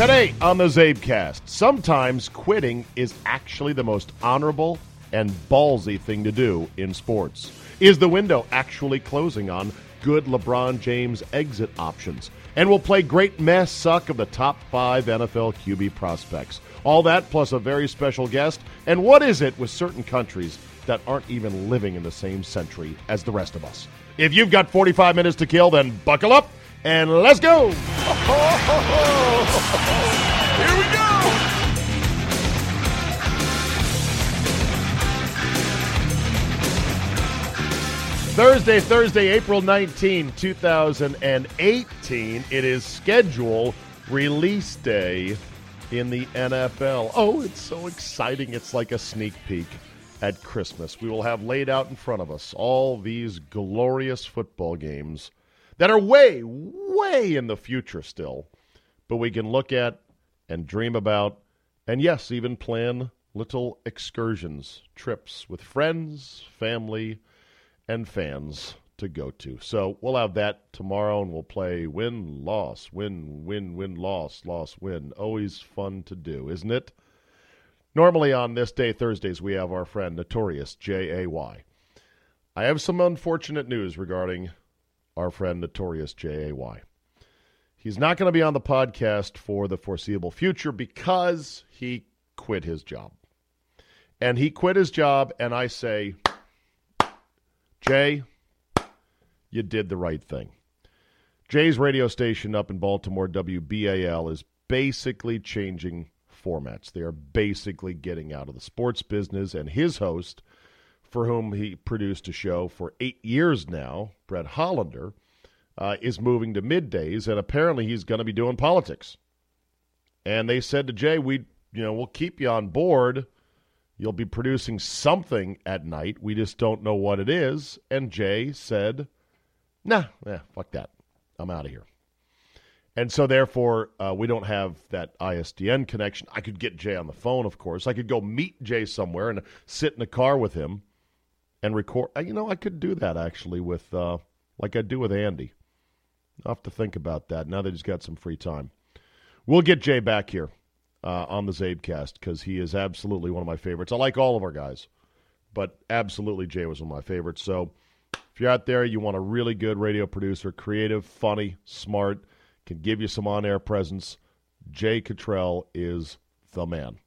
Today on the Czabecast, sometimes quitting is actually the most honorable and ballsy thing to do in sports. Is the window actually closing on good LeBron James exit options? And we'll play great meh suck of the top five NFL QB prospects. All that plus a very special guest. And what is it with certain countries that aren't even living in the same century as the rest of us? If you've got 45 minutes to kill, then buckle up and let's go. Here we go. Thursday, Thursday, April 19, 2018. It is schedule release day in the NFL. Oh, it's so exciting. It's like a sneak peek at Christmas. We will have laid out in front of us all these glorious football games that are way, way in the future still, but we can look at and dream about, and yes, even plan little excursions, trips with friends, family, and fans to go to. So we'll have that tomorrow and we'll play win, loss, win, win, win, loss, loss, win. Always fun to do, isn't it? Normally on this day, Thursdays, we have our friend Notorious J A Y. I have some unfortunate news regarding our friend Notorious J A Y. He's not going to be on the podcast for the foreseeable future because he quit his job. And he quit his job, and I say, Jay, you did the right thing. Jay's radio station up in Baltimore, WBAL, is basically changing formats. They are basically getting out of the sports business, and his host, for whom he produced a show for eight years now, Brett Hollander, uh, is moving to middays, and apparently he's going to be doing politics. And they said to Jay, "We, you know, we'll keep you on board." You'll be producing something at night. We just don't know what it is. And Jay said, nah, yeah, fuck that. I'm out of here. And so, therefore, uh, we don't have that ISDN connection. I could get Jay on the phone, of course. I could go meet Jay somewhere and sit in a car with him and record. Uh, you know, I could do that actually with, uh, like I do with Andy. I'll have to think about that now that he's got some free time. We'll get Jay back here uh, on the Czabecast because he is absolutely one of my favorites. I like all of our guys, but absolutely Jay was one of my favorites. So if you're out there, you want a really good radio producer, creative, funny, smart, can give you some on air presence, Jay Cottrell is the man.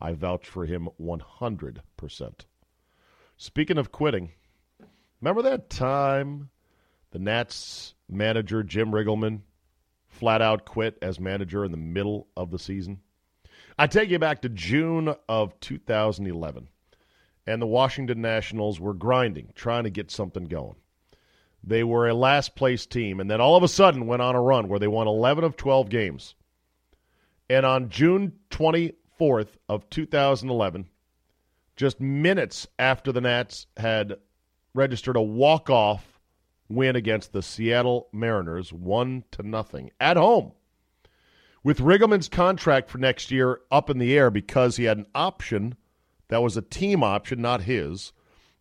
I vouch for him 100%. Speaking of quitting, remember that time the Nats manager, Jim Riggleman, flat out quit as manager in the middle of the season? I take you back to June of 2011, and the Washington Nationals were grinding, trying to get something going. They were a last place team, and then all of a sudden went on a run where they won 11 of 12 games. And on June 24th of 2011, just minutes after the Nats had registered a walk-off win against the Seattle Mariners, one to nothing at home with Riggleman's contract for next year up in the air because he had an option that was a team option, not his,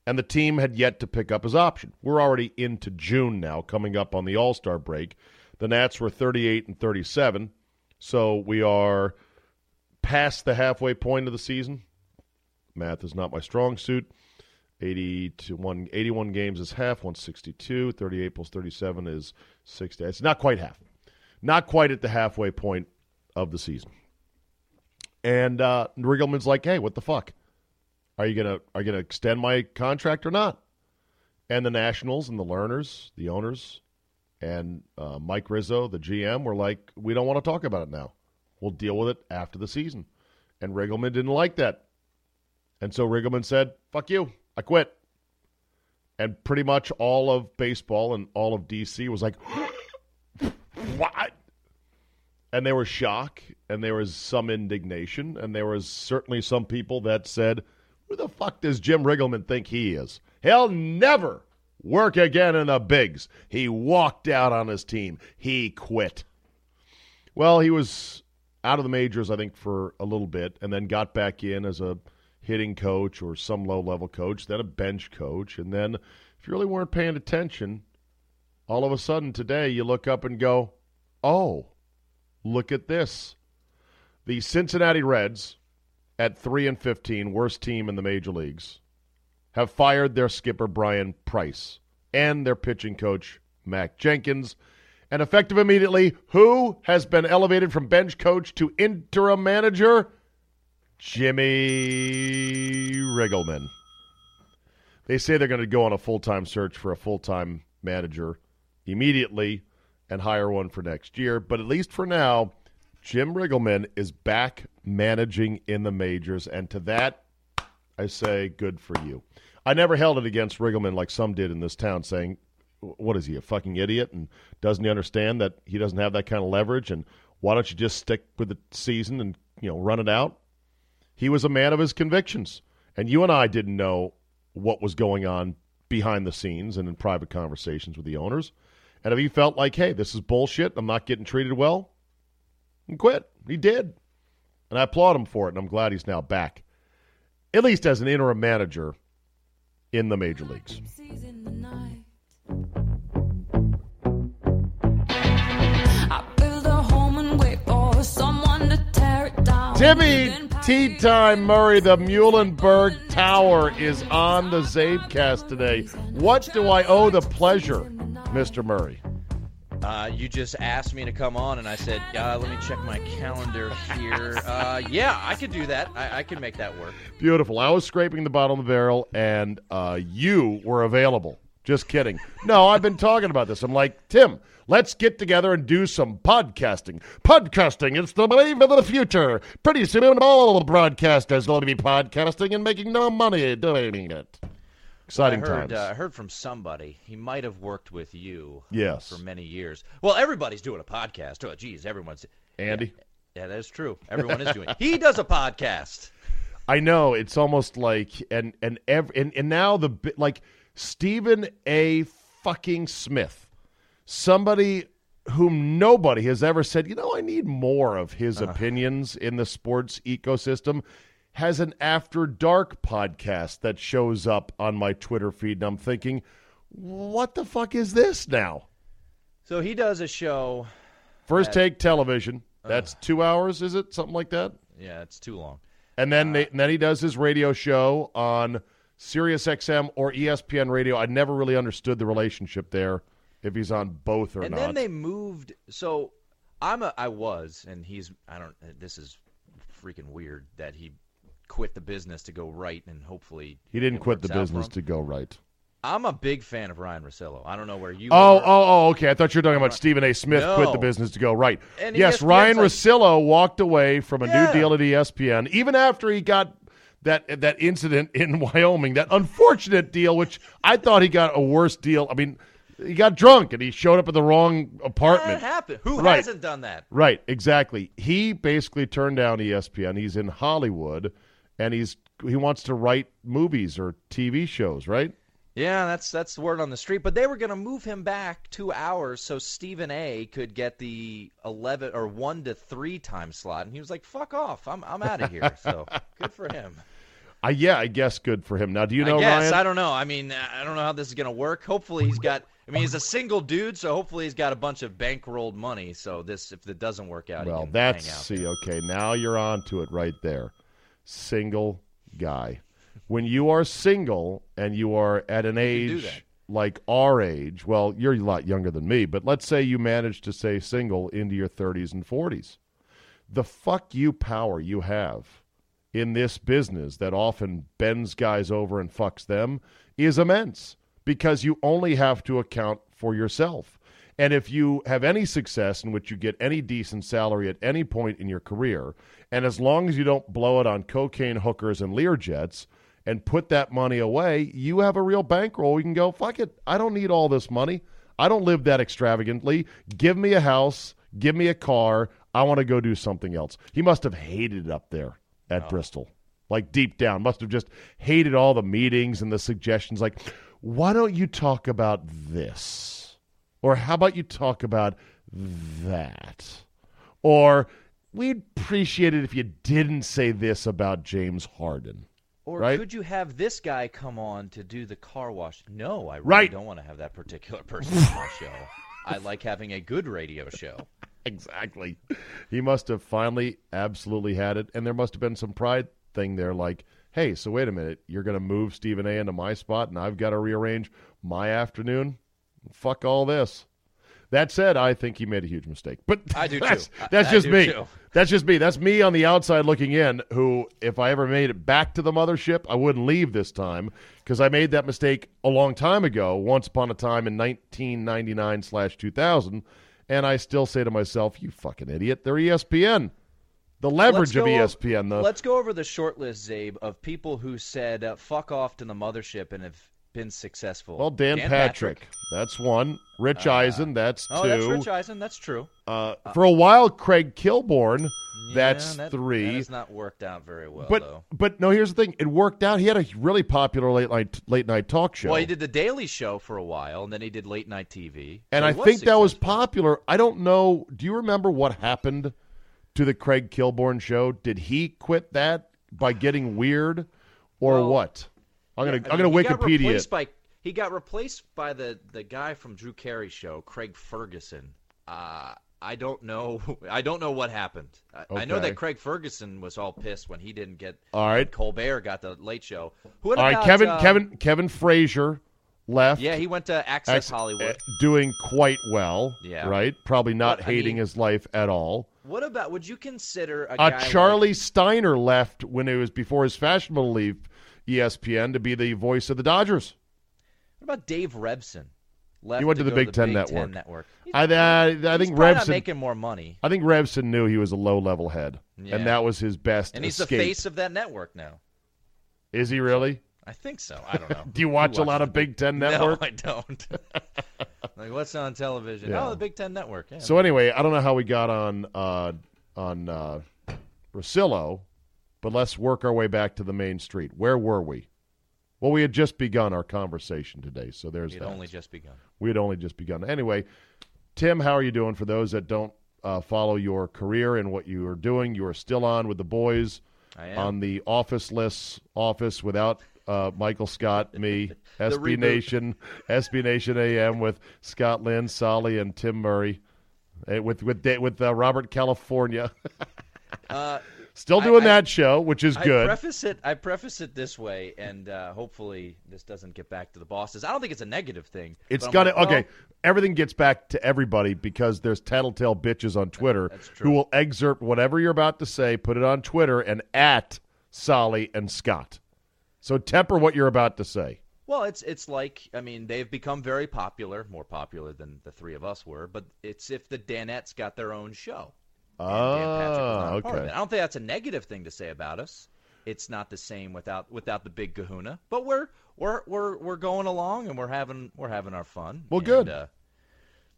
and the team had yet to pick up his option. We're already into June now, coming up on the All Star break. The Nats were 38 and 37, so we are past the halfway point of the season. Math is not my strong suit. 80 to 1, 81 games is half, 162. 38 plus 37 is 60. It's not quite half. not quite at the halfway point of the season. And uh, Riggleman's like, "Hey, what the fuck? Are you gonna are you gonna extend my contract or not?" And the Nationals and the Lerners, the owners, and uh, Mike Rizzo, the GM, were like, "We don't want to talk about it now. We'll deal with it after the season." And Riggleman didn't like that, and so Riggleman said, "Fuck you, I quit." And pretty much all of baseball and all of DC was like, "What?" And there was shock, and there was some indignation, and there was certainly some people that said, "Who the fuck does Jim Riggleman think he is? He'll never work again in the bigs. He walked out on his team. He quit." Well, he was out of the majors, I think, for a little bit, and then got back in as a hitting coach or some low level coach, then a bench coach, and then if you really weren't paying attention, all of a sudden today you look up and go, "Oh." Look at this. The Cincinnati Reds at 3 and 15, worst team in the major leagues, have fired their skipper Bryan Price and their pitching coach Mack Jenkins. And effective immediately, who has been elevated from bench coach to interim manager? Jimmy Riggleman. They say they're going to go on a full time search for a full time manager immediately and hire one for next year. But at least for now, Jim Riggleman is back managing in the majors. And to that, I say good for you. I never held it against Riggleman like some did in this town, saying, What is he, a fucking idiot? And doesn't he understand that he doesn't have that kind of leverage? And why don't you just stick with the season and, you know, run it out? He was a man of his convictions. And you and I didn't know what was going on behind the scenes and in private conversations with the owners. And if he felt like, hey, this is bullshit, I'm not getting treated well, and quit. He did. And I applaud him for it, and I'm glad he's now back, at least as an interim manager in the major leagues. Timmy Tea Time Murray, the Muhlenberg Tower is on the Czabecast today. What do I owe the pleasure, Mr. Murray? Uh, you just asked me to come on, and I said, uh, "Let me check my calendar here." uh, yeah, I could do that. I, I could make that work. Beautiful. I was scraping the bottom of the barrel, and uh, you were available. Just kidding. No, I've been talking about this. I'm like, Tim, let's get together and do some podcasting. Podcasting, it's the wave of the future. Pretty soon, all the broadcasters will be podcasting and making no money doing it. Exciting I heard, times. Uh, I heard from somebody. He might have worked with you. Yes. For many years. Well, everybody's doing a podcast. Oh, geez, everyone's. Andy? Yeah, yeah that's true. Everyone is doing. He does a podcast. I know. It's almost like and and ev- and, and now the like Stephen A. fucking Smith, somebody whom nobody has ever said, you know, I need more of his uh-huh. opinions in the sports ecosystem, has an After Dark podcast that shows up on my Twitter feed, and I'm thinking, what the fuck is this now? So he does a show. First Take Television. That's two hours, is it? Something like that. Yeah, it's too long. And then, uh, they, and then he does his radio show on Sirius XM or ESPN Radio. I never really understood the relationship there, if he's on both or and not. then they moved. So I'm a. I was, and he's. I don't. This is freaking weird that he quit the business to go right, and hopefully he didn't quit the works out for business to go right. I'm a big fan of Ryan Russillo. I don't know where you. Oh, are. oh, oh, okay. I thought you were talking about Stephen A. Smith quit the business to go right. And yes, Ryan like- walked away from a Yeah. new deal at ESPN, even after he got that that incident in Wyoming, that unfortunate deal, which I thought he got a worse deal. I mean, he got drunk and he showed up at the wrong apartment. That happened. Who Right. hasn't done that? Right, exactly. He basically turned down ESPN. He's in Hollywood, and he's he wants to write movies or TV shows. Right? Yeah, that's that's the word on the street. But they were going to move him back two hours so Stephen A. could get the eleven or one to three time slot, and he was like, "Fuck off! I'm I'm out of here." So good for him. I yeah, I guess good for him. Now, do you know I guess Ryan? I don't know. I mean, I don't know how this is going to work. Hopefully, he's got. I mean, he's a single dude, so hopefully he's got a bunch of bankrolled money. So this, if it doesn't work out, well, that's see. Okay, now you're on to it right there. Single guy. When you are single and you are at an age, like our age, well, you're a lot younger than me, but let's say you manage to stay single into your 30s and 40s. The fuck you power you have in this business that often bends guys over and fucks them is immense because you only have to account for yourself. And if you have any success in which you get any decent salary at any point in your career, and as long as you don't blow it on cocaine hookers and Learjets and put that money away, you have a real bankroll. You can go, fuck it. I don't need all this money. I don't live that extravagantly. Give me a house. Give me a car. I want to go do something else. He must have hated it up there at Oh. Bristol. Like deep down, must have just hated all the meetings and the suggestions. Like, why don't you talk about this? Or how about you talk about that? Or we'd appreciate it if you didn't say this about James Harden. Or Right? could you have this guy come on to do the car wash? No, I really Right. don't want to have that particular person on my show. I like having a good radio show. Exactly. He must have finally absolutely had it, and there must have been some pride thing there, like, hey, so wait a minute, you're going to move Stephen A. into my spot, and I've got to rearrange my afternoon? Fuck all this. That said, I think he made a huge mistake. But I do too. that's, I- That's I just do me. too. That's just me. That's me on the outside looking in. Who, if I ever made it back to the mothership, I wouldn't leave this time because I made that mistake a long time ago. Once upon a time in 1999 slash 2000, and I still say to myself, "You fucking idiot! They're ESPN. The leverage of ESPN. though. Let's go over the short list, Czabe, of people who said uh, "fuck off" to the mothership and have been successful. well, Dan, Patrick, that's one. Rich Eisen, that's two. Oh, that's Rich Eisen. That's true. Uh, for a while, Craig Kilborn, that's that- three. That has not worked out very well, but though. but no, here's the thing. It worked out. He had a really popular late night late night talk show. Well, he did the Daily Show for a while, and then he did late night TV. and So I think that was popular. I don't know. Do you remember what happened to the Craig Kilborn show? Did he quit that by getting weird, or Well, what? I'm gonna I I'm gonna mean, he got Wikipedia. By, he got replaced by the the guy from Drew Carey show, Craig Ferguson. Uh, I don't know. I don't know what happened. I, I know that Craig Ferguson was all pissed when he didn't get. All right. Colbert got the Late Show. What All right, about, Kevin um, Kevin Kevin Frazier left. Yeah, he went to Access Ex- Hollywood. uh, doing quite well. Yeah. right. Probably not But, I hating mean- his life at all. What about? Would you consider a Uh, guy like- Charlie Steiner left when it was before his fashionable leave ESPN to be the voice of the Dodgers. what about Dave Revsine? Left He went to the go Big Ten Big Network. Ten Network. He's, I, I, I he's think Revsine. making more money, I think Revsine knew he was a low level head, Yeah. and that was his best and he's escape. the face of that network now. Is he really? I think so. I don't know. Do you watch a lot of Big Ten Network? No, I don't. like what's on television? Yeah. Oh, the Big Ten Network. Yeah. So anyway, I don't know how we got on uh, on uh, Russillo, but let's work our way back to the main street. Where were we? Well, we had just begun our conversation today, so there's It that. only just begun. We had only just begun. Anyway, Tim, how are you doing? For those that don't uh, follow your career and what you are doing, you are still on with the boys on the office list office without uh, Michael Scott, me, SB. Nation, SB Nation AM with Scott Lynn, Solly, and Tim Murray, eh, with with with uh, Robert California. Uh, Still doing I- that show, which is I good. preface it. I preface it this way, and uh, hopefully this doesn't get back to the bosses. I don't think it's a negative thing. It's I'm gonna like, okay. Everything gets back to everybody because there's tattletale bitches on Twitter who will excerpt whatever you're about to say, put it on Twitter, and at Solly and Scott. So temper what you're about to say. Well, it's it's like I mean they've become very popular, more popular than the three of us were. But it's if the Danettes got their own show. And Dan Patrick was not a part of okay. I don't think that's a negative thing to say about us. It's not the same without without the big Kahuna. But we're we're we're we're going along and we're having we're having our fun. Well, And, good. Uh,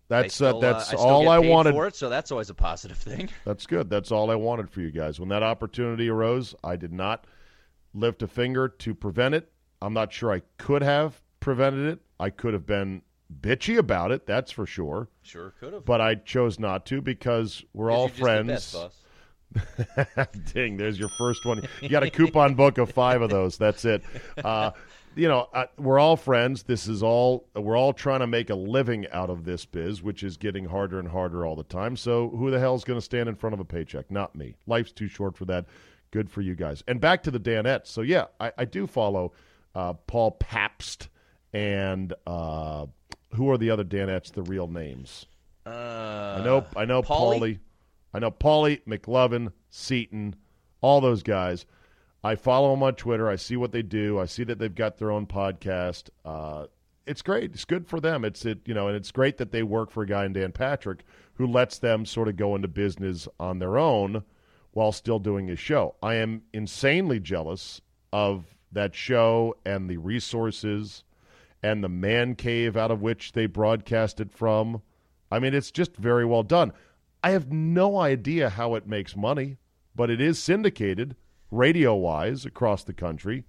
That's I uh, that's uh, I still all I wanted. for it, so that's always a positive thing. That's good. That's all I wanted for you guys. When that opportunity arose, I did not lift a finger to prevent it. I'm not sure I could have prevented it. I could have been bitchy about it, that's for sure. Sure could have. But I chose not to because we're all friends. Ding, there's your first one. You got a coupon book of five of those. That's it. Uh, you know, uh, we're all friends. This is all, we're all trying to make a living out of this biz, which is getting harder and harder all the time. So who the hell's going to stand in front of a paycheck? Not me. Life's too short for that. Good for you guys. And back to the Danettes. So, yeah, I, I do follow uh, Paul Pabst and uh, who are the other Danettes? The real names. Uh, I know. I know. Paulie? Paulie. I know Paulie McLovin, Seton, all those guys. I follow them on Twitter. I see what they do. I see that they've got their own podcast. Uh, it's great. It's good for them. It's it you know, and it's great that they work for a guy in Dan Patrick who lets them sort of go into business on their own while still doing his show. I am insanely jealous of that show and the resources and the man cave out of which they broadcast it from. I mean, it's just very well done. I have no idea how it makes money, but it is syndicated radio wise across the country.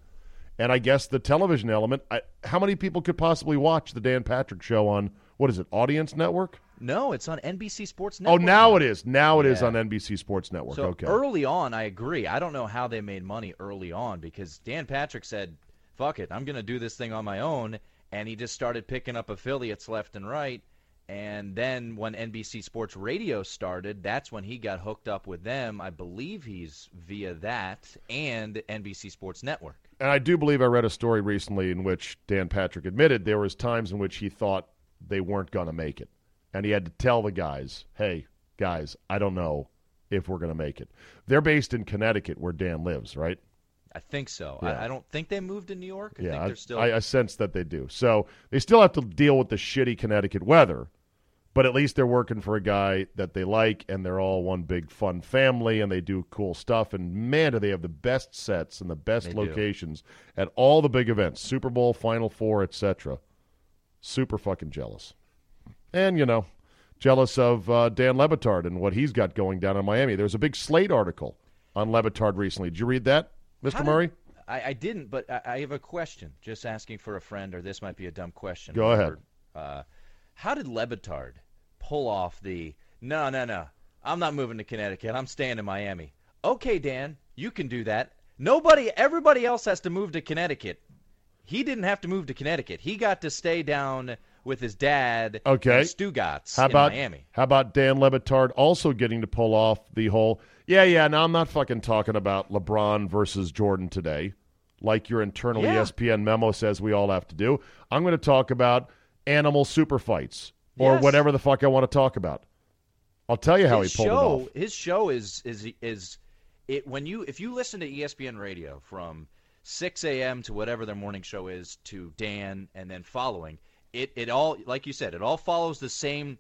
And I guess the television element, I, how many people could possibly watch the Dan Patrick show on, what is it, Audience Network? No, it's on NBC Sports oh, Network. Oh, now it is. Now it is Yeah. on NBC Sports Network. So okay. early on, I agree. I don't know how they made money early on because Dan Patrick said, "Fuck it, I'm going to do this thing on my own," and he just started picking up affiliates left and right. And then when NBC Sports Radio started, that's when he got hooked up with them. I believe he's via that and NBC Sports Network. and I do believe I read a story recently in which Dan Patrick admitted there was times in which he thought they weren't going to make it, and he had to tell the guys, "Hey, guys, I don't know if we're going to make it." They're based in Connecticut, where Dan lives, right? I think so. Yeah. I, I don't think they moved to New York. I yeah, think I, they're still. I, I sense that they do. So they still have to deal with the shitty Connecticut weather, but at least they're working for a guy that they like, and they're all one big fun family, and they do cool stuff. And man, do they have the best sets and the best They do. locations at all the big events, Super Bowl, Final Four, etc. Super fucking jealous, and you know, jealous of uh, Dan Le Batard and what he's got going down in Miami. There's a big Slate article on Le Batard recently. Did you read that, Mr. How did- Murray? I, I didn't, but I, I have a question. Just asking for a friend, or this might be a dumb question. Go ahead. Uh, how did Le Batard pull off the no, no, no? I'm not moving to Connecticut. I'm staying in Miami. Okay, Dan, you can do that. Nobody, everybody else has to move to Connecticut. He didn't have to move to Connecticut. He got to stay down with his dad. Okay. in Stugatz How in about Miami. how about Dan Le Batard also getting to pull off the whole? Yeah, yeah. Now I'm not fucking talking about LeBron versus Jordan today, like your internal Yeah. ESPN memo says we all have to do. I'm going to talk about animal super fights or Yes. whatever the fuck I want to talk about. I'll tell you how his he pulled show, it off. His show is is is it when you if you listen to ESPN radio from 6 a.m. to whatever their morning show is to Dan and then following it it all like you said it all follows the same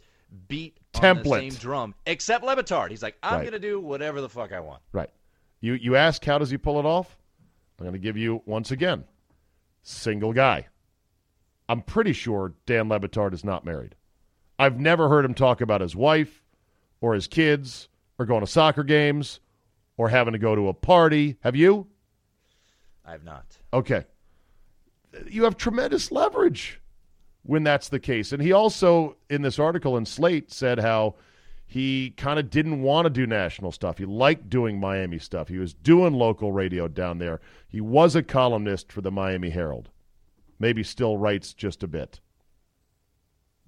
beat on the Template. same drum except Le Batard. He's like I'm Right. gonna do whatever the fuck I want. Right. You you ask how does he pull it off? I'm going to give you once again. Single guy. I'm pretty sure Dan Le Batard is not married. I've never heard him talk about his wife or his kids or going to soccer games or having to go to a party. Have you? I have not. Okay. You have tremendous leverage when that's the case. And he also, in this article in Slate, said how he kind of didn't want to do national stuff. He liked doing Miami stuff. He was doing local radio down there. He was a columnist for the Miami Herald. Maybe still writes just a bit.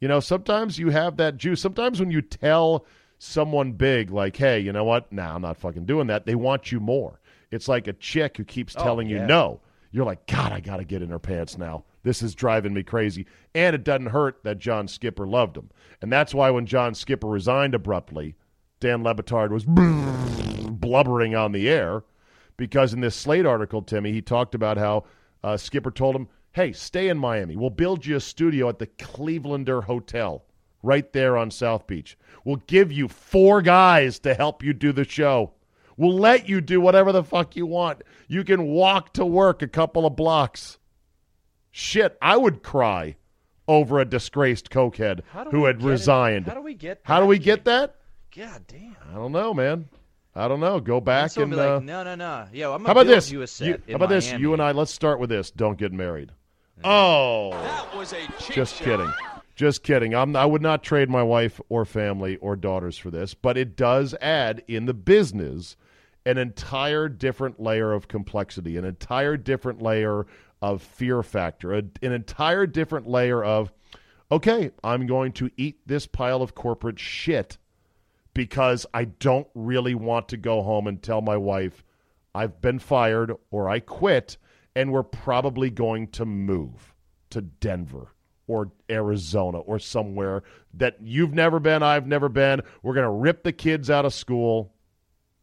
You know, sometimes you have that juice. Sometimes when you tell someone big, like, hey, you know what? Nah, I'm not fucking doing that, they want you more. It's like a chick who keeps Oh, telling you no. You're like, God, I got to get in her pants now. This is driving me crazy. And it doesn't hurt that John Skipper loved him. And that's why when John Skipper resigned abruptly, Dan Le Batard was blubbering on the air because in this Slate article, Timmy, he talked about how uh, Skipper told him, hey, stay in Miami. We'll build you a studio at the Clevelander Hotel right there on South Beach. We'll give you four guys to help you do the show. We'll let you do whatever the fuck you want. You can walk to work a couple of blocks. Shit, I would cry over a disgraced cokehead who had it- resigned. How do we get? How do that we get that? God damn. I don't know, man. I don't know. Go back and be uh, like, no, no, no. Yo, I'm how about this? You a set You- how about this? You and I. Let's start with this. Don't get married. Oh, That was a just shot. kidding. Just kidding. I'm, I would not trade my wife or family or daughters for this, but it does add in the business an entire different layer of complexity, an entire different layer of fear factor, a, an entire different layer of, okay, I'm going to eat this pile of corporate shit because I don't really want to go home and tell my wife I've been fired or I quit and we're probably going to move. to Denver or Arizona or somewhere that you've never been, I've never been. We're going to rip the kids out of school.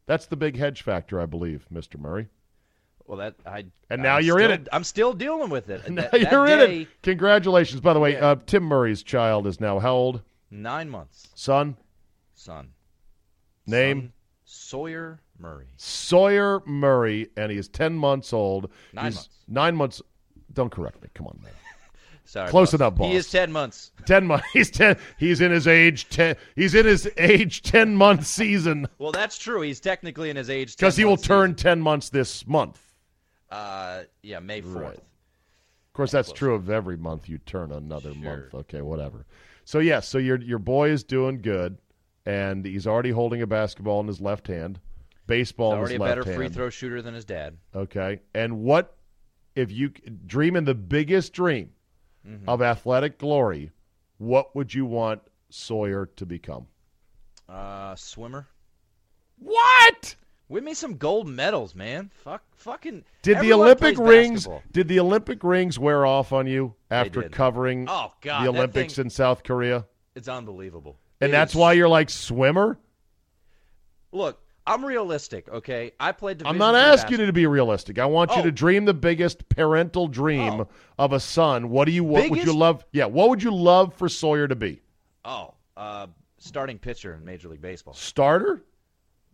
That's the big hedge factor, I believe, Mr. Murray. Well, that I And now I'm you're in it. I'm still dealing with it. Now That- that you're in day, it. Congratulations. By the way, Yeah. uh, Tim Murray's child is now how old? Nine months, Son? son. Name? Son Sawyer Murray. Sawyer Murray, and he is 10 months old. Nine He's months. Nine months. Don't correct me. Come on, man. Sorry, Close boss. enough, boss. He is ten months. 10 months. He's 10. He's in his age 10. He's in his age 10 month season Well, that's true. He's technically in his age because he will 10-month turn season. 10 months this month. Uh, yeah, May fourth. Right. Of course, that's true of every month you turn another Sure. month. Okay, whatever. So yes, so your your boy is doing good, and he's already holding a basketball in his left hand, baseball in Already his a better hand. free throw shooter than his dad. Okay, and what if you dreaming the biggest dream Mm-hmm. of athletic glory? What would you want Sawyer to become? Uh, swimmer. What? Win me some gold medals, man. Fuck, fucking. Did the Olympic rings? basketball. Did the Olympic rings wear off on you after covering Oh God, the Olympics thing- in South Korea? It's unbelievable. And It that's is- why you're like swimmer. Look, I'm realistic. Okay, I played. I'm not asking you to be realistic. I want you Oh. to dream the biggest parental dream Oh. of a son. What do you what would you love? Yeah, what would you love for Sawyer to be? Oh, uh, starting pitcher in Major League Baseball. Starter?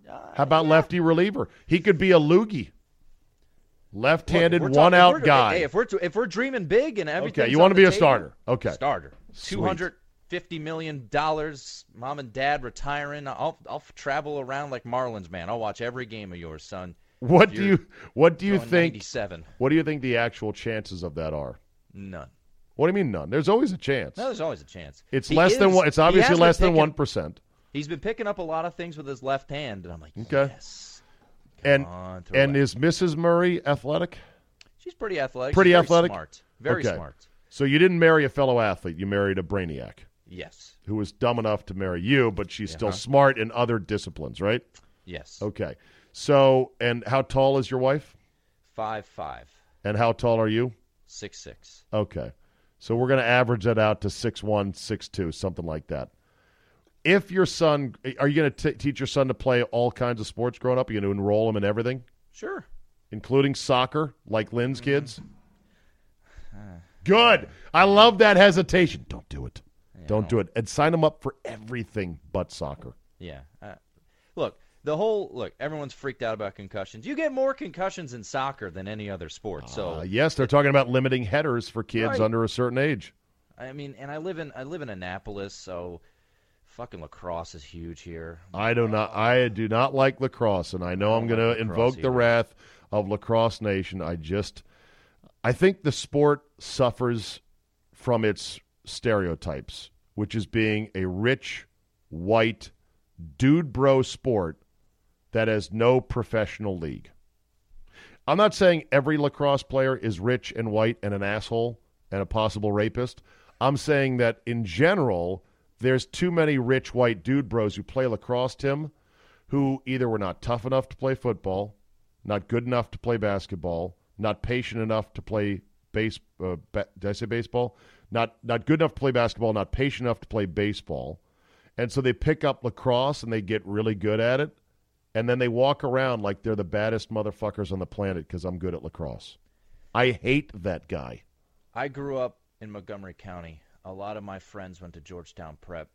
How about lefty reliever? He could be a loogie. Left-handed, Look, one-out guy. Hey, if we're if we're dreaming big and everything, Okay, you want to be a starter. Okay. Starter. Two hundred fifty million dollars. Mom and dad retiring. I'll I'll travel around like Marlins man. I'll watch every game of yours, son. What do You're what do you think 97. what do you think the actual chances of that are? None. What do you mean none? There's always a chance. No, there's always a chance. It's He less than is- one it's obviously less than one percent. He's been picking up a lot of things with his left hand, and I'm like, Okay. yes. And on, and is Mrs. Murray athletic? She's pretty athletic. Pretty She's very athletic? Smart. Very Okay. smart. So you didn't marry a fellow athlete, you married a brainiac. Yes. who was dumb enough to marry you, but she's still Uh-huh. smart in other disciplines, right? Yes. Okay. So, and how tall is your wife? Five five And how tall are you? six six. Okay. So we're going to average that out to six one, six two, something like that. If your son, are you going to teach your son to play all kinds of sports growing up? Are you going to enroll him in everything, Sure. including soccer, like Lynn's Mm-hmm. kids? Good. I love that hesitation. Don't do it. Don't do it. And sign them up for everything but soccer. Yeah. Uh, look, the whole look. Everyone's freaked out about concussions. You get more concussions in soccer than any other sport. So Uh, yes, they're talking about limiting headers for kids Right. under a certain age. I mean, and I live in I live in Annapolis, so fucking lacrosse is huge here. I do not. I do not like lacrosse, and I know I'm going like to invoke the wrath of lacrosse nation. I just, I think the sport suffers from its stereotypes, which is being a rich, white, dude bro sport that has no professional league. I'm not saying every lacrosse player is rich and white and an asshole and a possible rapist. I'm saying that in general, there's too many rich white dude bros who play lacrosse, Tim, who either were not tough enough to play football, not good enough to play basketball, not patient enough to play base. Uh, ba- did I say baseball? Not not good enough to play basketball, not patient enough to play baseball, and so they pick up lacrosse and they get really good at it, and then they walk around like they're the baddest motherfuckers on the planet because I'm good at lacrosse. I hate that guy. I grew up in Montgomery County. A lot of my friends went to Georgetown Prep,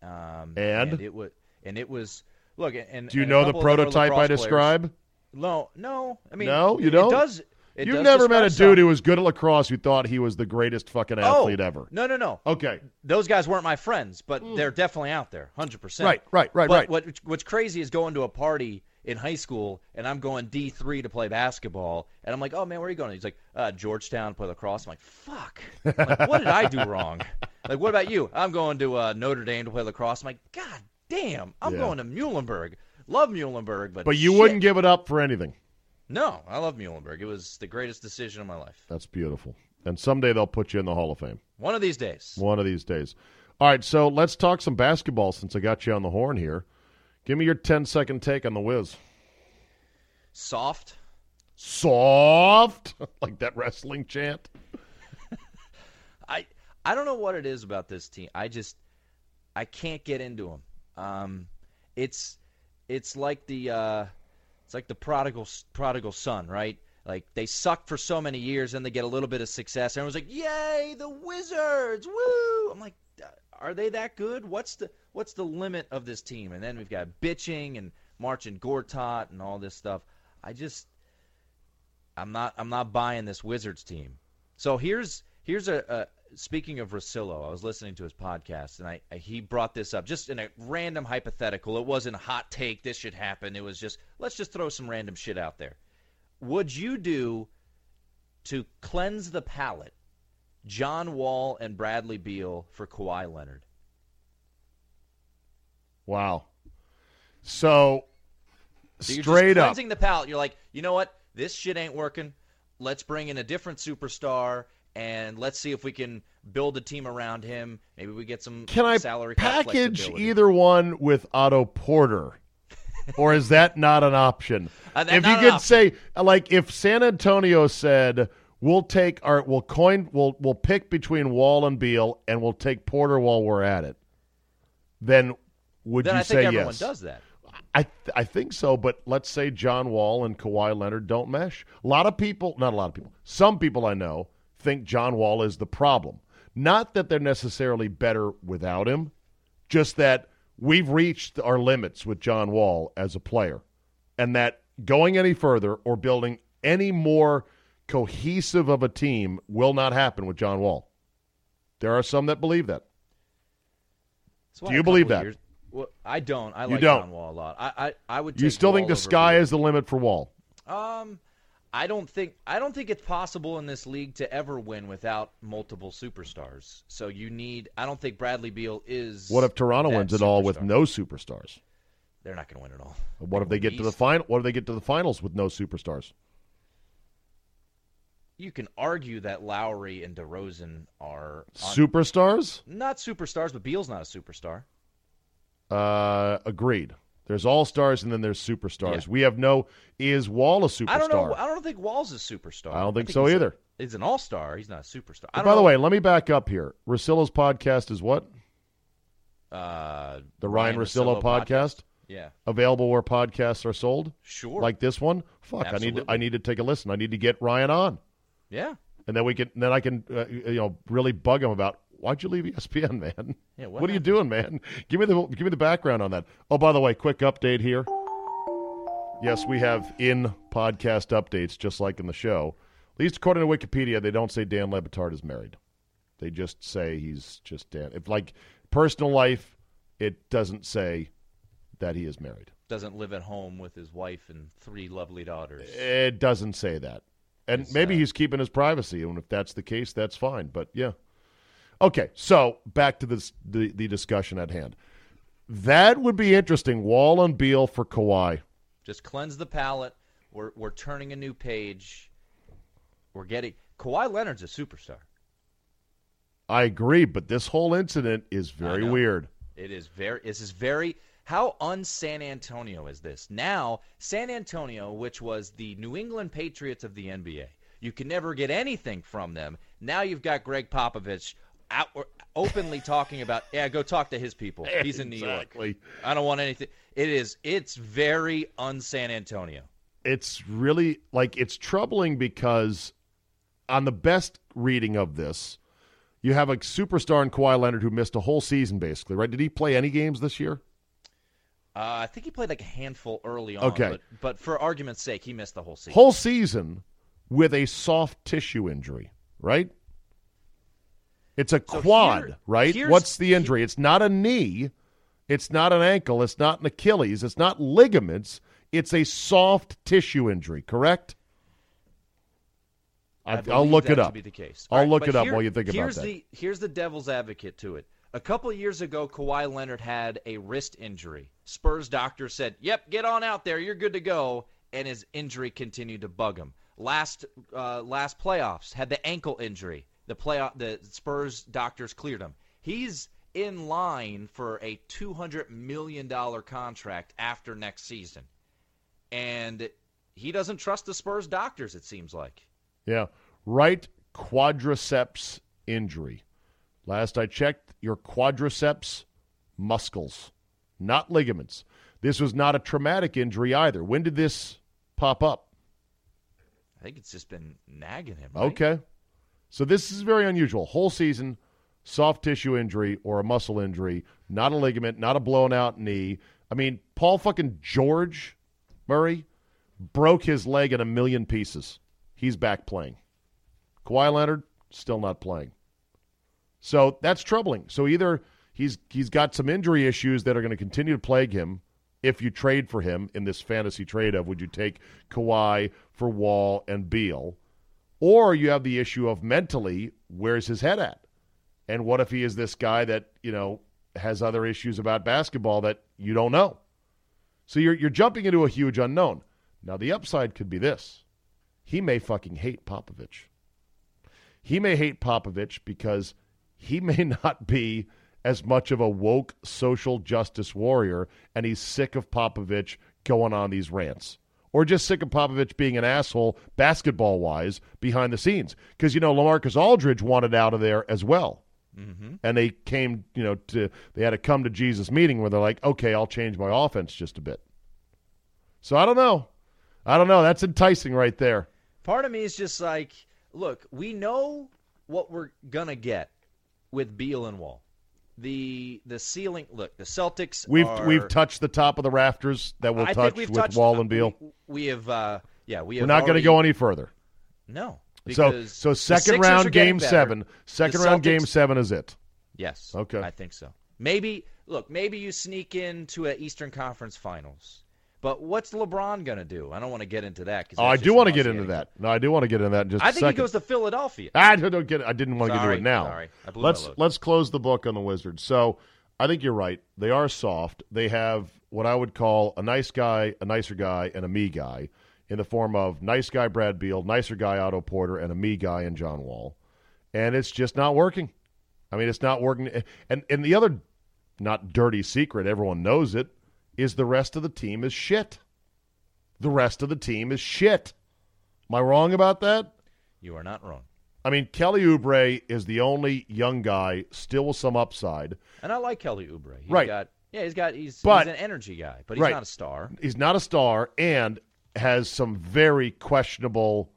um, And? it was and it was look. And Do you and know the couple of them were prototype I players. describe? No, no. I mean, No, you it don't? does. It You've never met a dude some. who was good at lacrosse who thought he was the greatest fucking athlete oh, ever. No, no, no. Okay. Those guys weren't my friends, but they're definitely out there, hundred percent. Hmm. Right, right, right, but right. What what's crazy is going to a party in high school, and I'm going D three to play basketball, and I'm like, oh man, where are you going? He's like, uh, Georgetown to play lacrosse. I'm like, fuck. I'm like, what did I do wrong? Like, what about you? I'm going to uh, Notre Dame to play lacrosse. I'm like, god damn, I'm Yeah. going to Muhlenberg. Love Muhlenberg, but But you shit. wouldn't give it up for anything. No, I love Muhlenberg. It was the greatest decision of my life. That's beautiful. And someday they'll put you in the Hall of Fame. One of these days. One of these days. All right, so let's talk some basketball since I got you on the horn here. Give me your 10 second take on the Wiz. Soft. Soft, like that wrestling chant. I I don't know what it is about this team. I just I can't get into them. Um, it's it's like the uh, it's like the prodigal prodigal son, right? Like they suck for so many years, and they get a little bit of success. Everyone's like, "Yay, the Wizards! Woo!" I'm like, "Are they that good? What's the what's the limit of this team?" And then we've got bitching and Marcin Gortat and all this stuff. I just I'm not I'm not buying this Wizards team. So here's here's a speaking of Russillo, I was listening to his podcast and I, I, he brought this up just in a random hypothetical. It wasn't a hot take. This should happen. It was just let's just throw some random shit out there. Would you do to cleanse the palate John Wall and Bradley Beal for Kawhi Leonard? Wow. So, so straight just cleansing up, the palate. You're like, you know what? This shit ain't working. Let's bring in a different superstar and let's see if we can build a team around him. Maybe we get some can I salary package either one with Otto Porter? or is that not an option? Uh, if you could say, like, if San Antonio said, "We'll take our, we'll coin, we'll we'll pick between Wall and Beal, and we'll take Porter while we're at it," then would then you I say think everyone yes? does that. I th- I think so, but let's say John Wall and Kawhi Leonard don't mesh. A lot of people, not a lot of people, some people I know think John Wall is the problem. Not that they're necessarily better without him, just that we've reached our limits with John Wall as a player, and that going any further or building any more cohesive of a team will not happen with John Wall. There are some that believe that. So Do you believe that? Years, well, I don't. I You like don't. John Wall a lot. I I, I would. You still think the sky Beal. is the limit for Wall? Um, I don't think I don't think it's possible in this league to ever win without multiple superstars. So you need. I don't think Bradley Beal is. What if Toronto wins it all with superstar. no superstars? They're not going to win it all. What if they get to the final? What if they get to the finals with no superstars? You can argue that Lowry and DeRozan are on- Superstars? not superstars, but Beal's not a superstar. Uh, agreed. There's all stars and then there's superstars. Yeah. We have no. Is Wall a superstar? I don't know. I don't think Wall's a superstar. I don't think so he's a- either. he's an all star. He's not a superstar. By don't the way, let me back up here. Russillo's podcast is what? uh, The Ryan, Russillo, podcast? Yeah, Available where podcasts are sold, sure. like this one. Fuck, I need to, I need to take a listen. I need to get Ryan on, yeah, and then we can then I can uh, you know really bug him about why'd you leave ESPN, man? Yeah, what, what are you doing, man? Give me the give me the background on that. Oh, by the way, quick update here. Yes, we have in podcast updates, just like in the show. At least according to Wikipedia, they don't say Dan Le Batard is married. They just say he's just Dan. If like personal life, it doesn't say that he is married. doesn't live at home with his wife and three lovely daughters. It doesn't say that. And It's, maybe uh, he's keeping his privacy, and if that's the case, that's fine. But yeah. Okay, so back to this the, the discussion at hand. That would be interesting. Wall and Beal for Kawhi. Just cleanse the palate. We're we're turning a new page. We're getting Kawhi Leonard's a superstar. I agree, but this whole incident is very weird. It is very. This is very. How un San Antonio is this? Now, San Antonio, which was the New England Patriots of the NBA, you can never get anything from them. Now you've got Gregg Popovich out, openly talking about, yeah, go talk to his people. He's in New York. I don't want anything. It is. It's very un San Antonio. It's really like it's troubling because on the best reading of this, you have a superstar in Kawhi Leonard who missed a whole season basically, right? Did he play any games this year? Uh, I think he played like a handful early on. Okay. But, but for argument's sake, he missed the whole season. whole season with a soft tissue injury, right? It's a So quad, here- right? What's the injury? It's not a knee, it's not an ankle, it's not an Achilles, it's not ligaments. It's a soft tissue injury, correct? I I, I'll look it up. be the case. I'll right, look it up here- while you think about that. The, here's the devil's advocate to it. A couple of years ago, Kawhi Leonard had a wrist injury. Spurs doctor said, "Yep, get on out there. You're good to go." And his injury continued to bug him. Last uh, last playoffs had the ankle injury. The playoff the Spurs doctors cleared him. He's in line for a two hundred million dollar contract after next season, and he doesn't trust the Spurs doctors. It seems like. Yeah. Right quadriceps injury. Last I checked, your quadriceps muscles, not ligaments. This was not a traumatic injury either. When did this pop up? I think it's just been nagging him. Right? Okay. So this is very unusual. Whole season, soft tissue injury or a muscle injury, not a ligament, not a blown out knee. I mean, Paul fucking George Murray broke his leg in a million pieces. He's back playing. Kawhi Leonard still not playing. So that's troubling. So either he's he's got some injury issues that are going to continue to plague him if you trade for him in this fantasy trade of would you take Kawhi for Wall and Beal, or you have the issue of mentally where's his head at, and what if he is this guy that you know has other issues about basketball that you don't know. So you're you're jumping into a huge unknown. Now the upside could be this: he may fucking hate Popovich. He may hate Popovich because he may not be as much of a woke social justice warrior, and he's sick of Popovich going on these rants. Or just sick of Popovich being an asshole basketball wise behind the scenes. Because, you know, LaMarcus Aldridge wanted out of there as well. Mm-hmm. And they came, you know, to they had a come to Jesus meeting where they're like, okay, I'll change my offense just a bit. So I don't know. I don't know. That's enticing right there. Part of me is just like, look, we know what we're gonna get with Beal and Wall. The the ceiling. Look, the Celtics. We've are, we've touched the top of the rafters that we'll I touch with touched, Wall and Beal. We, we have. Uh, yeah, we have. We're not going to go any further. No. So so second round game better. seven. Second The round game seven is it. Yes. Okay. I think so. Maybe look, maybe you sneak into a Eastern Conference Finals. But what's LeBron going to do? I don't want to get into that. Oh, I do want to get into that. No, I do want to get into that in just I think he goes to Philadelphia. Ah, I don't get. I didn't want to get into it now. sorry. Let's let's close the book on the Wizards. So I think you're right. They are soft. They have what I would call a nice guy, a nicer guy, and a me guy in the form of nice guy Brad Beal, nicer guy Otto Porter, and a me guy in John Wall. And it's just not working. I mean, it's not working. And and the other not dirty secret, everyone knows it, is the rest of the team is shit. The rest of the team is shit. Am I wrong about that? You are not wrong. I mean, Kelly Oubre is the only young guy still with some upside. And I like Kelly Oubre. He's Right. got yeah, he's got he's, But- he's an energy guy, but he's Right. not a star. He's not a star and has some very questionable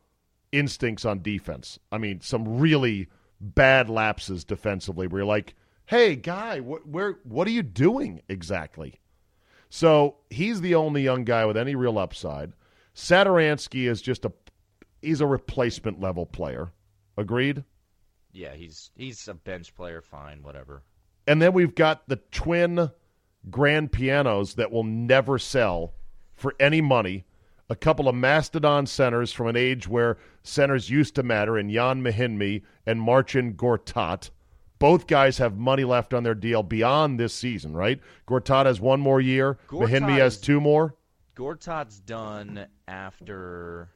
instincts on defense. I mean, some really bad lapses defensively where you're like, hey, guy, wh- where, what are you doing exactly? So he's the only young guy with any real upside. Satoransky is just a he's a replacement level player. Agreed? Yeah, he's he's a bench player, fine, whatever. And then we've got the twin grand pianos that will never sell for any money. A couple of mastodon centers from an age where centers used to matter in Jan Mahinmi and Marcin Gortat. Both guys have money left on their deal beyond this season, right? Gortat has one more year. Gortat Mahinmi has two more. Gortat's done after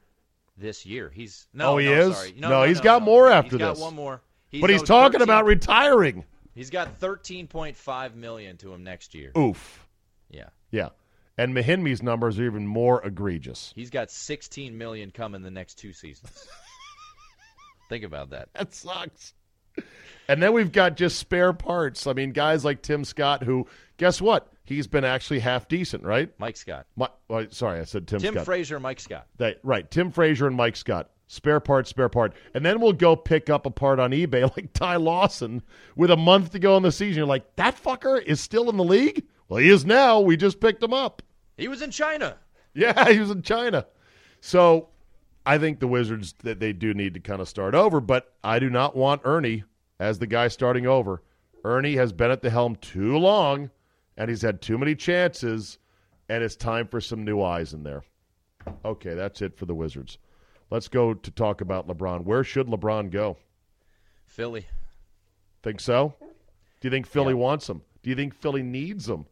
this year. He's no, Oh, he no, is? Sorry. No, No, no, he's no, got more after He's got this. one more. but he's talking 13 about retiring. He's got thirteen point five million to him next year. Oof. Yeah, Yeah. And Mahinmi's numbers are even more egregious. he's got sixteen million coming the next two seasons. Think about that. That sucks. And then we've got just spare parts. I mean, guys like Tim Scott, who, guess what? He's been actually half decent, right? Mike Scott, My, well, oh, sorry, I said Tim, Tim Scott. Frazier, Mike Scott. That- right, Tim Frazier and Mike Scott. Spare part, spare part. And then we'll go pick up a part on eBay like Ty Lawson with a month to go in the season. You're like, that fucker is still in the league? Well, he is now. We just picked him up. He was in China. Yeah, he was in China. So I think the Wizards that they do need to kind of start over, but I do not want Ernie as the guy starting over. Ernie has been at the helm too long and he's had too many chances and it's time for some new eyes in there. Okay, that's it for the Wizards. Let's go to talk about LeBron. Where should LeBron go? Philly. Think so? Do you think Philly Yeah. wants him? Do you think Philly needs him?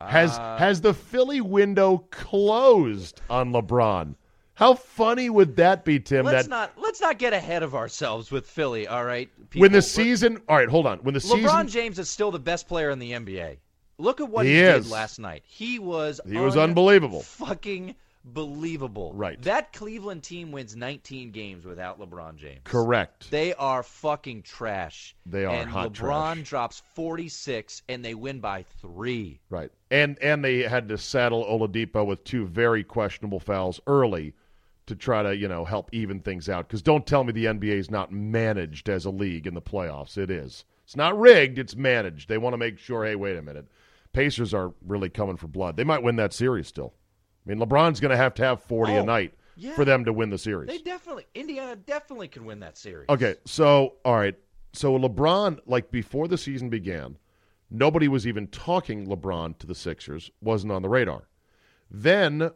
Has Uh, has the Philly window closed on LeBron? How funny would that be, Tim? Let's that not let's not get ahead of ourselves with Philly. All right. when the People, season, all right, hold on. When the season LeBron season, James is still the best player in the NBA. Look at what He he, did last night. He was He was unbelievable. Fucking unbelievable. Right. That Cleveland team wins 19 games without LeBron James. Correct. They are fucking trash. They are and hot LeBron trash. drops 46 and they win by 3. Right. And and they had to saddle Oladipo with two very questionable fouls early to try to, you know, help even things out cuz don't tell me the NBA is not managed as a league in the playoffs. It is. It's not rigged, it's managed. They want to make sure, hey, wait a minute. Pacers are really coming for blood. They might win that series still. I mean, LeBron's going to have to have 40 a Oh, night yeah. for them to win the series. They definitely Indiana definitely can win that series. Okay, so all right, so LeBron, like before the season began, nobody was even talking LeBron to the Sixers, wasn't on the radar. Then,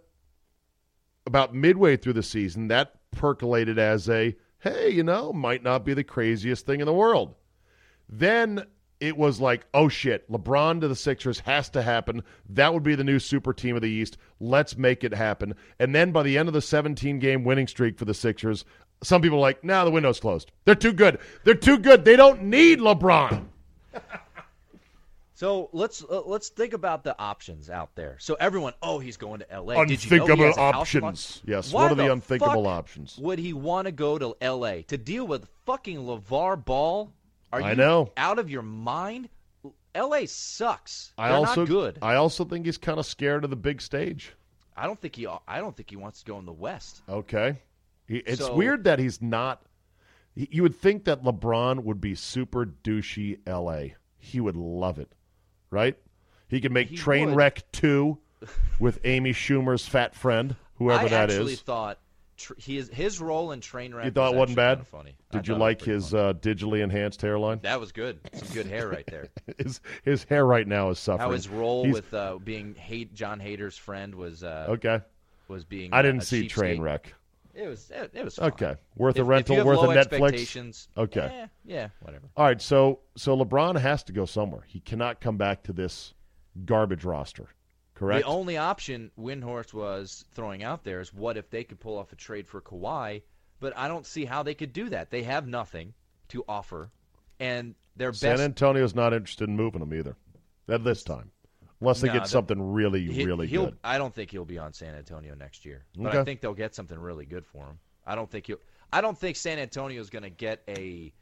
about midway through the season, that percolated as a hey, you know, might not be the craziest thing in the world. Then it was like, oh shit, LeBron to the Sixers has to happen. That would be the new super team of the East. Let's make it happen. And then by the end of the 17 game winning streak for the Sixers, some people are like, nah, the window's closed. They're too good. They're too good. They don't need LeBron. So let's uh, let's think about the options out there. So everyone, oh, he's going to L.A. Did you know Unthinkable has a house in Los- options. Yes, Why what are the the unthinkable options? Would he want to go to L.A. to deal with fucking LeVar Ball? Are I you know. out of your mind? L.A. sucks. I They're also not good. I also think he's kind of scared of the big stage. I don't think he. I don't think he wants to go in the West. Okay. He, it's So- weird that he's not. You would think that LeBron would be super douchey LA. He would love it, right? He could make He Trainwreck would. 2 with Amy Schumer's fat friend, whoever that is. I actually thought tr- his his role in Trainwreck. You thought it was wasn't bad? Funny. I Did you thought it was like his uh, digitally enhanced hairline? That was good. Some good hair right there. His his hair right now is suffering. How his role He's- with uh, being hate John Hader's friend was uh, Okay. was being. I didn't see. Trainwreck. It was it, it was fine. Okay. Worth If, a rental, if you have worth a Netflix. expectations, Okay. eh, yeah, whatever. All right, so so LeBron has to go somewhere. He cannot come back to this garbage roster. Correct? The only option Windhorst was throwing out there is what if they could pull off a trade for Kawhi, but I don't see how they could do that. They have nothing to offer, and their San best Antonio's not interested in moving them either. At this time. Unless they Nah, get something really, he- really good. I don't think he'll be on San Antonio next year, but Okay. I think they'll get something really good for him. I don't think he'll. I don't think San Antonio is going to get a,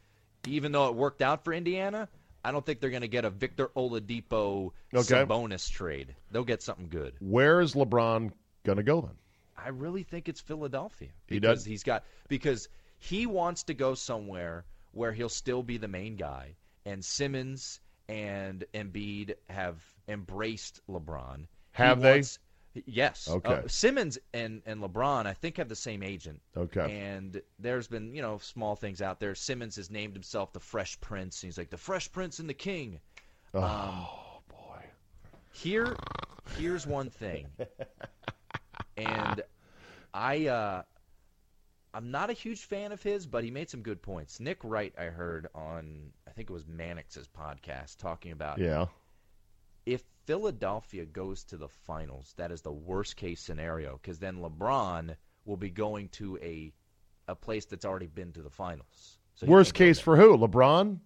even though it worked out for Indiana. I don't think they're going to get a Victor Oladipo Okay. Sabonis trade. They'll get something good. Where is LeBron gonna go then? I really think it's Philadelphia He because does? he's got because he wants to go somewhere where he'll still be the main guy. And Simmons and Embiid have embraced LeBron. He Have they? wants- Yes. Okay. Uh, Simmons and, and LeBron, I think, have the same agent. Okay. And there's been, you know, small things out there. Simmons has named himself the Fresh Prince. He's like the Fresh Prince and the King. Um, Oh boy. Here, here's one thing, and I, uh, I'm not a huge fan of his, but he made some good points. Nick Wright, I heard on, I think it was Mannix's podcast, talking about Yeah. if Philadelphia goes to the finals, that is the worst case scenario because then LeBron will be going to a a place that's already been to the finals. So Worst case for who? LeBron?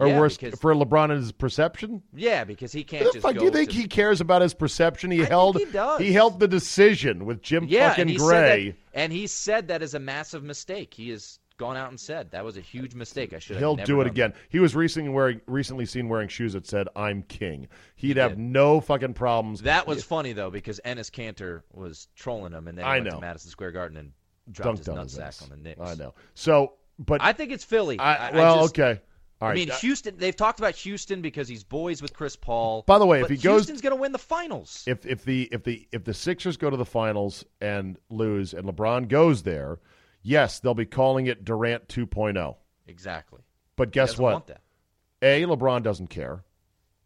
Or Yeah, worst because- for LeBron and his perception? yeah, because he can't the just fuck do you think he cares about his perception? He I held he does. held the decision with Jim yeah, fucking and Gray. That, and he said that is a massive mistake. He has gone out and said that was a huge mistake. I should. He'll never do it again. He was recently wearing recently seen wearing shoes that said "I'm king." He'd have did. no fucking problems. That was funny though because Enes Kanter was trolling him, and then he I went know. to Madison Square Garden and dropped dunked his nutsack on the Knicks. I know. So, but I think it's Philly. I, I- I well, just- okay, right. I mean, Uh, Houston. They've talked about Houston because he's boys with Chris Paul. By the way, if he goes- Houston's going to win the finals. if if the if the if the Sixers go to the finals and lose, and LeBron goes there, yes, they'll be calling it Durant 2.0. exactly. But guess what? Want that. A, LeBron doesn't care.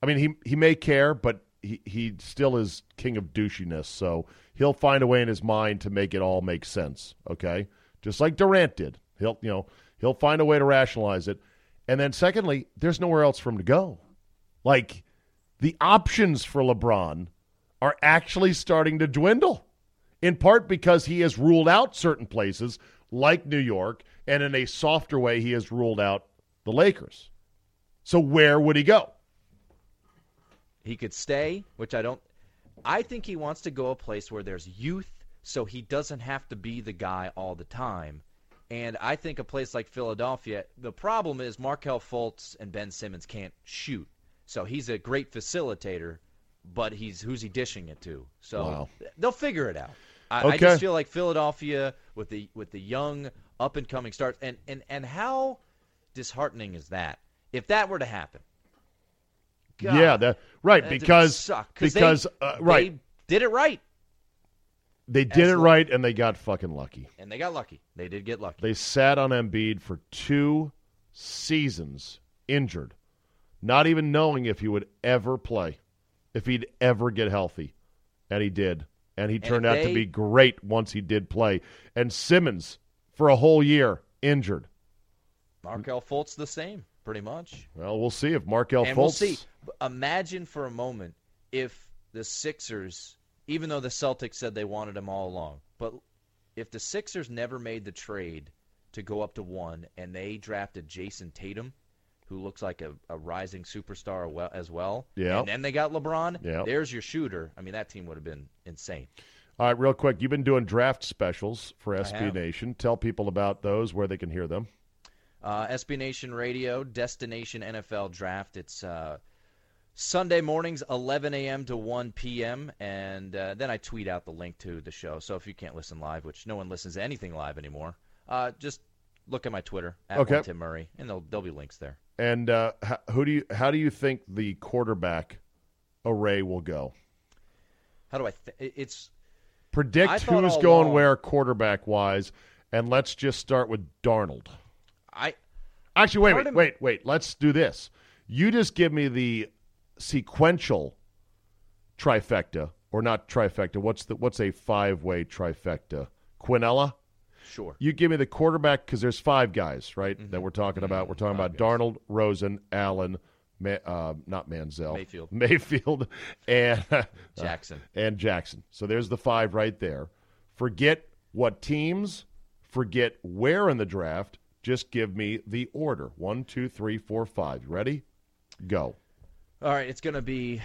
I mean, he he may care, but he, he still is king of douchiness. So he'll find a way in his mind to make it all make sense. Okay, just like Durant did. He'll you know he'll find a way to rationalize it. And then secondly, there's nowhere else for him to go. Like the options for LeBron are actually starting to dwindle. In part because he has ruled out certain places like New York, and in a softer way, he has ruled out the Lakers. So where would he go? He could stay, which I don't. I think he wants to go a place where there's youth, so he doesn't have to be the guy all the time. And I think a place like Philadelphia, the problem is Markelle Fultz and Ben Simmons can't shoot. So he's a great facilitator, but he's who's he dishing it to? So Wow. they'll figure it out. I, I just feel like Philadelphia with the with the young up and coming stars and, and, and how disheartening is that? If that were to happen. God, yeah, that right because suck, because they, uh, right they did it right they did it right and they got fucking lucky. and they got lucky. They did get lucky. They sat on Embiid for two seasons injured, not even knowing if he would ever play, if he'd ever get healthy. And he did. And he turned if out to be great once he did play. And Simmons, for a whole year, injured. Markelle Fultz the same, pretty much. Well, we'll see if Markelle and Fultz. we'll see. Imagine for a moment if the Sixers, even though the Celtics said they wanted him all along, but if the Sixers never made the trade to go up to one and they drafted Jayson Tatum, who looks like a, a rising superstar as well, Yeah. and then they got LeBron, Yeah. there's your shooter. I mean, that team would have been insane. All right, real quick. You've been doing draft specials for SB. Nation. Tell people about those, where they can hear them. Uh, SB Nation Radio, Destination NFL Draft. It's uh, Sunday mornings, 11 a.m. to 1 p.m., and uh, then I tweet out the link to the show. So if you can't listen live, which no one listens to anything live anymore, uh, just look at my Twitter at Okay. Tim Murray, and there'll, there'll be links there. And uh, who do you? How do you think the quarterback array will go? How do I? Th- it's Predict who's going along- where quarterback wise, and let's just start with Darnold. I Actually, wait, wait, wait, wait. Let's do this. You just give me the sequential trifecta, or not trifecta. What's the what's a five way trifecta? Quinella. sure. You give me the quarterback because there's five guys, right? That mm-hmm. we're talking mm-hmm. about. We're talking about Darnold, Rosen, Allen, Ma- uh, not Manziel, Mayfield. Mayfield, and Jackson. Uh, and Jackson. So there's the five right there. Forget what teams, forget where in the draft. Just give me the order: one, two, three, four, five. Ready? Go. All right, it's going to be.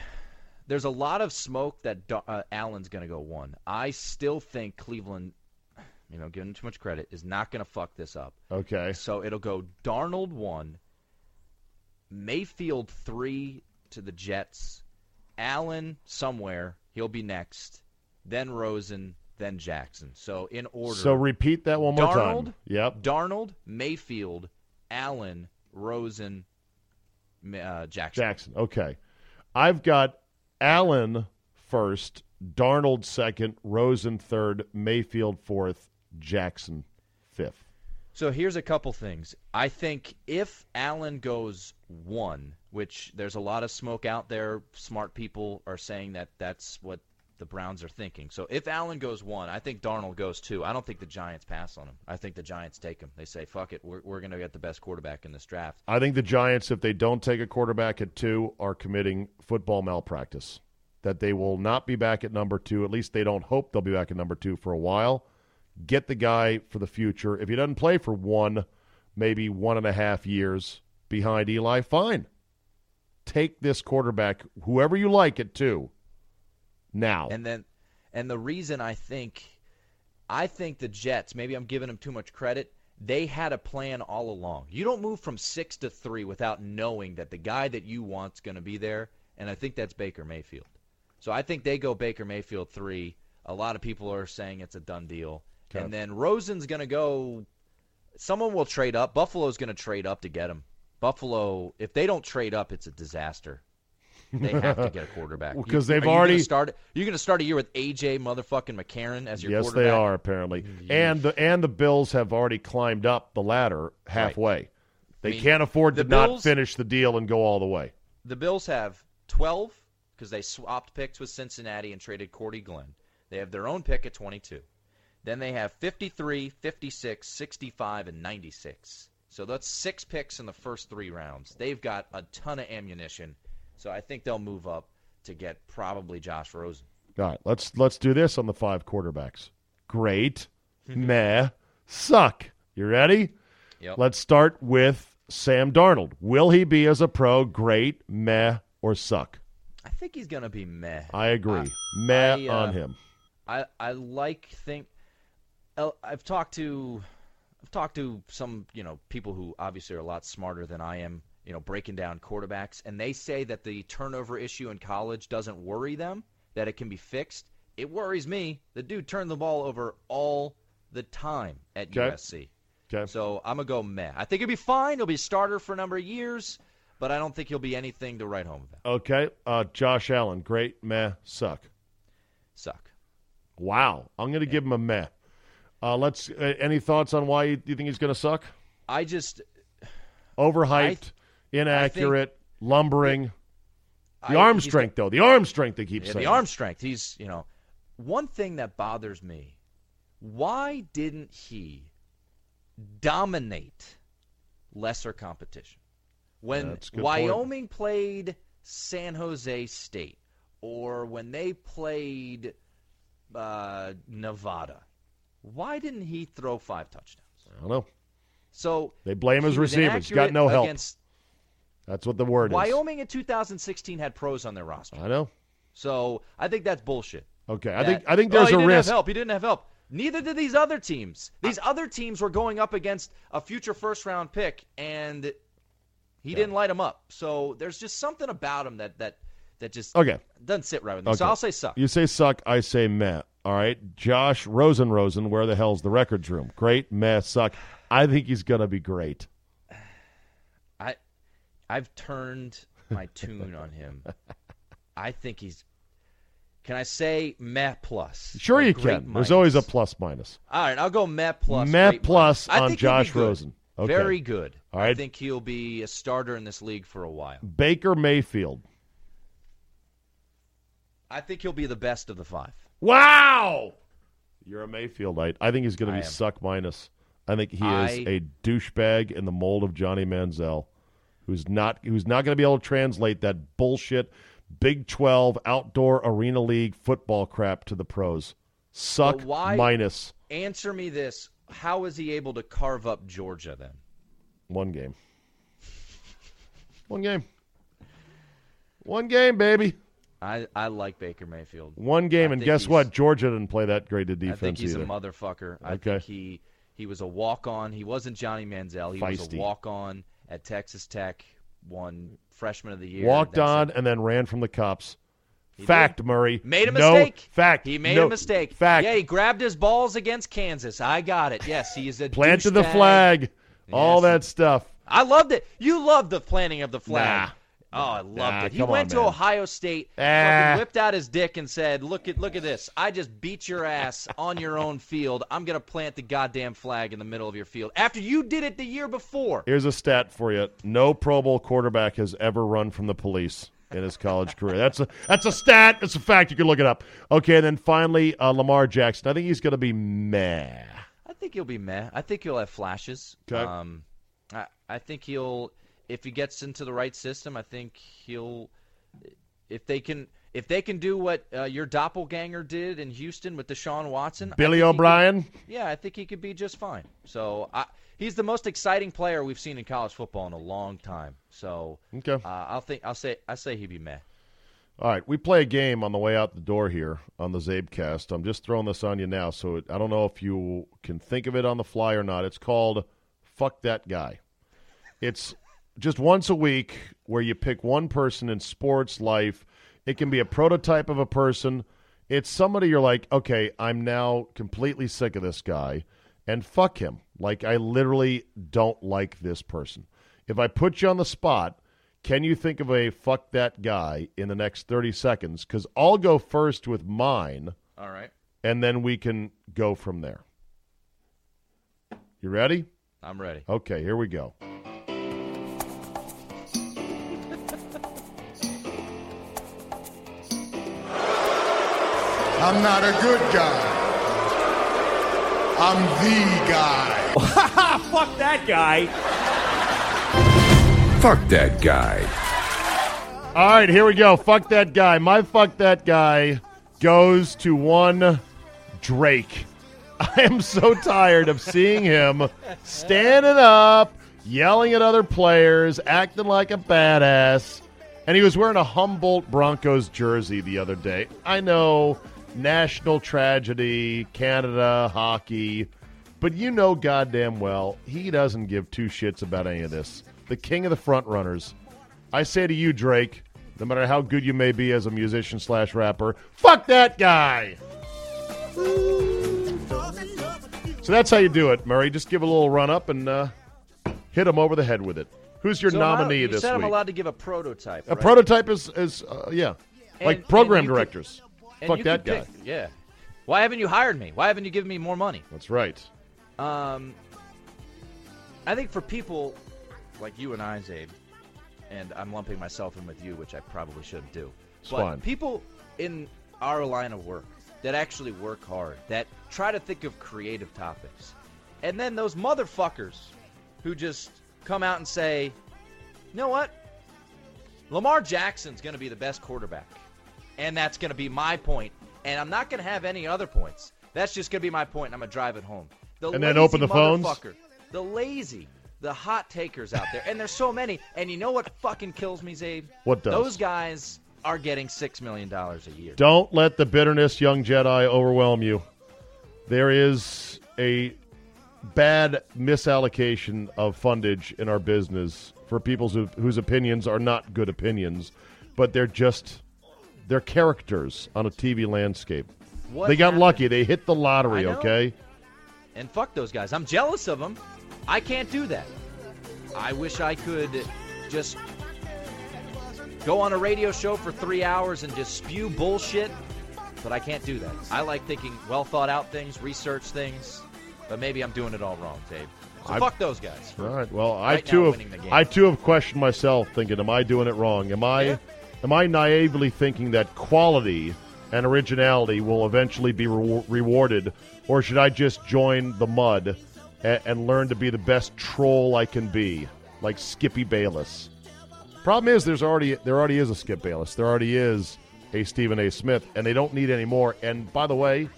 There's a lot of smoke that uh, Allen's going to go one. I still think Cleveland, you know, giving too much credit, is not going to fuck this up. Okay. So it'll go Darnold one, Mayfield three to the Jets, Allen somewhere he'll be next, then Rosen, then Jackson. So in order. So repeat that one more Darnold, time. Yep. Darnold, Mayfield, Allen, Rosen, uh, Jackson. Jackson. Okay. I've got Allen first, Darnold second, Rosen third, Mayfield fourth, Jackson fifth. So here's a couple things. I think if Allen goes one, which there's a lot of smoke out there, smart people are saying that that's what the Browns are thinking. So if Allen goes one, I think Darnold goes two. I don't think the Giants pass on him. I think the Giants take him. They say, "Fuck it, we're we're going to get the best quarterback in this draft." I think the Giants, if they don't take a quarterback at two, are committing football malpractice. That they will not be back at number two. At least they don't hope they'll be back at number two for a while. Get the guy for the future. If he doesn't play for one, maybe one and a half years behind Eli, fine. Take this quarterback, whoever you like at two, now. And then, and the reason I think, I think the Jets. Maybe I'm giving them too much credit. They had a plan all along. You don't move from six to three without knowing that the guy that you want's going to be there, and I think that's Baker Mayfield. So I think they go Baker Mayfield three. A lot of people are saying it's a done deal, Okay. and then Rosen's going to go. Someone will trade up. Buffalo's going to trade up to get him. Buffalo, if they don't trade up, it's a disaster. They have to get a quarterback because they've are you gonna already- start. You're going to start a year with AJ motherfucking McCarron as your yes, quarterback. they are apparently, and the and the Bills have already climbed up the ladder halfway. They I mean, can't afford to the not finish the deal and go all the way. The Bills have 12 because they swapped picks with Cincinnati and traded Cordy Glenn. They have their own pick at 22. Then they have 53, 56, 65, and 96. So that's six picks in the first three rounds. They've got a ton of ammunition. So I think they'll move up to get probably Josh Rosen. All right, let's let's do this on the five quarterbacks. Great, meh, suck. You ready? Yep. Let's start with Sam Darnold. Will he be as a pro great, meh, or suck? I think he's going to be meh. I agree. meh I, uh, on him. I I like think I've talked to talked to some you know people who obviously are a lot smarter than I am. You know, breaking down quarterbacks, and they say that the turnover issue in college doesn't worry them; that it can be fixed. It worries me. The dude turned the ball over all the time at Okay. USC. Okay. So I'm gonna go meh. I think he'll be fine. He'll be a starter for a number of years, but I don't think he'll be anything to write home about. Okay. Uh, Josh Allen, great, meh, suck. Suck. Wow. I'm going to give him a meh. Uh, let's. Uh, any thoughts on why you, you think he's going to suck? I just Overhyped, inaccurate, lumbering. The I- arm strength, though. The arm strength. They keep Yeah, saying. the arm strength. He's, you know, one thing that bothers me. Why didn't he dominate lesser competition? When That's a good Wyoming played San Jose State, or when they played uh, Nevada, why didn't he throw five touchdowns? I don't know. So They blame his receivers. Got no help. That's what the word is. Wyoming in 2016 had pros on their roster, I know. so I think that's bullshit. Okay. I think. I think "Oh, there's he a didn't risk. Help. He didn't have help. Neither did these other teams. These other teams were going up against a future first round pick, and he didn't light them up. So there's just something about him that that that just Okay. doesn't sit right with me. So I'll say suck. You say suck. I say meh. All right. Josh Rosen Rosen. Where the hell's the records room? Great. Meh. Suck. I think he's to be great. I I've turned my tune on him. I think he's. Can I say meh plus? Sure, you can. There's always a minus? plus. All right, I'll go meh plus. Meh plus minus. On think he'll be Josh. Rosen. Okay. Very good. All I think he'll be a starter in this league for a while. Baker Mayfield. I think he'll be the best of the five. Wow. You're a Mayfieldite. I think he's going to be suck minus. I think he I- is a douchebag in the mold of Johnny Manziel, who's not who's not going to be able to translate that bullshit Big Twelve outdoor arena league football crap to the pros. Suck why- minus Answer me this: How is he able to carve up Georgia then? one game. One game. One game, baby. I, I like Baker Mayfield. One game, I and guess what? Georgia didn't play that great a defense I think he's either. a motherfucker. I Okay. think he he was a walk on. He wasn't Johnny Manziel. He was a walk on at Texas Tech. Won freshman of the year. Walked on it. and then ran from the cops. He Fact, did. Murray. Made a No, mistake. fact. He made No, a mistake. Fact. Yeah, he grabbed his balls against Kansas. I got it. Yes, he is a Planted the douchebag. flag. All Yes. that stuff. I loved it. You loved the planting of the flag. Nah. Oh, I loved Nah, it. He went on, to man. Ohio State, Ah. whipped out his dick, and said, "Look at look at this. I just beat your ass on your own field. I'm gonna plant the goddamn flag in the middle of your field after you did it the year before." Here's a stat for you. No Pro Bowl quarterback has ever run from the police in his college career. That's a that's a stat. It's a fact. You can look it up. Okay, and then finally, uh, Lamar Jackson. I think he's going to be meh. I think he'll be meh. I think he'll have flashes. Okay. Um, I, I think he'll if he gets into the right system. I think he'll if they can if they can do what uh, your doppelganger did in Houston with Deshaun Watson. Billy he could- O'Brien. yeah, I think he could be just fine. So I, he's the most exciting player we've seen in college football in a long time. So Okay. uh, I'll think I'll say I say he'd be meh. All right, we play a game on the way out the door here on the Czabecast. I'm just throwing this on you now, so it, I don't know if you can think of it on the fly or not. It's called "Fuck That Guy." It's just once a week where you pick one person in sports life. It can be a prototype of a person. It's somebody you're like, okay, I'm now completely sick of this guy, and fuck him. Like I literally don't like this person. If I put you on the spot. Can you think of a fuck that guy in the next 30 seconds? Because I'll go first with mine, All right, and then we can go from there. You ready? I'm ready. Okay, here we go. I'm not a good guy. I'm the guy. Fuck that guy. Fuck that guy. All right, here we go. Fuck that guy. My fuck that guy goes to one Drake. I am so tired of seeing him standing up, yelling at other players, acting like a badass. And he was wearing a Humboldt Broncos jersey the other day. I know national tragedy, Canada, hockey. But you know goddamn well he doesn't give two shits about any of this. The king of the front runners. I say to you, Drake, no matter how good you may be as a musician slash rapper, fuck that guy. So that's how you do it, Murray. Just give a little run up and uh, hit him over the head with it. Who's your So nominee you this said week? I'm allowed to give a prototype. a right? prototype is, is uh, yeah, like program and you could- directors. And Fuck that guy. pick- yeah. Why haven't you hired me? Why haven't you given me more money? That's right. Um, I think for people like you and I, Czabe, and I'm lumping myself in with you, which I probably shouldn't do. It's but fine. people in our line of work that actually work hard, that try to think of creative topics, and then those motherfuckers who just come out and say, "You know what? Lamar Jackson's going to be the best quarterback, and that's going to be my point, and I'm not going to have any other points. That's just going to be my point, and I'm going to drive it home." The And then open the phones? The lazy, the hot takers out there, and there's so many. And you know what fucking kills me, Czabe? What does? Those guys are getting six million dollars a year. Don't let the bitterness, young Jedi, overwhelm you. There is a bad misallocation of fundage in our business for people who, whose opinions are not good opinions, but they're just they're characters on a TV landscape. What they got happened? lucky. They hit the lottery. Okay. And fuck those guys. I'm jealous of them. I can't do that. I wish I could just go on a radio show for three hours and just spew bullshit, but I can't do that. I like thinking well thought out things, research things, but maybe I'm doing it all wrong, Dave. So I've- fuck those guys. All right. Well, I Right now, too have. I too have questioned myself, thinking, "Am I doing it wrong? Am I Yeah. Am I naively thinking that quality and originality will eventually be re- rewarded, or should I just join the mud and, and learn to be the best troll I can be, like Skippy Bayless?" Problem is, there's already there already is a Skip Bayless. There already is a Stephen A. Smith, and they don't need any more. And by the way,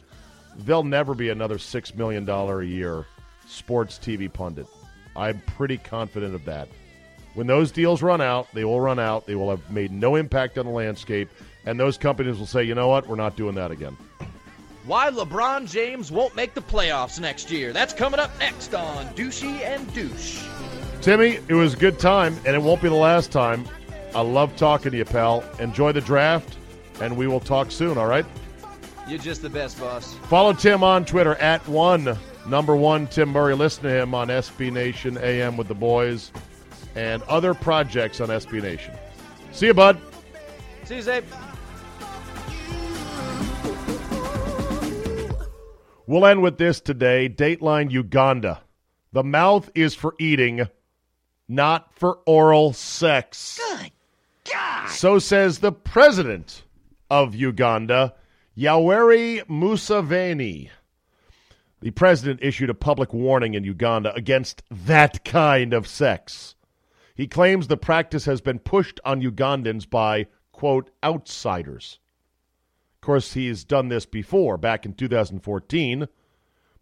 there'll never be another six million dollar a year sports TV pundit. I'm pretty confident of that. When those deals run out, they will run out. They will have made no impact on the landscape, and those companies will say, "You know what? We're not doing that again." Why LeBron James won't make the playoffs next year. That's coming up next on Douchey and Douche. Timmy, it was a good time, and it won't be the last time. I love talking to you, pal. Enjoy the draft, and we will talk soon. All right. You're just the best, boss. Follow Tim on Twitter at one number one Tim Murray. Listen to him on SB Nation AM with the boys and other projects on SB Nation. See you, bud. See you, Czabe. We'll end with this today. Dateline Uganda. The mouth is for eating, not for oral sex. Good God. So says the president of Uganda, Yoweri Museveni. The president issued a public warning in Uganda against that kind of sex. He claims the practice has been pushed on Ugandans by, quote, outsiders. Of course, he's done this before. Back in 2014,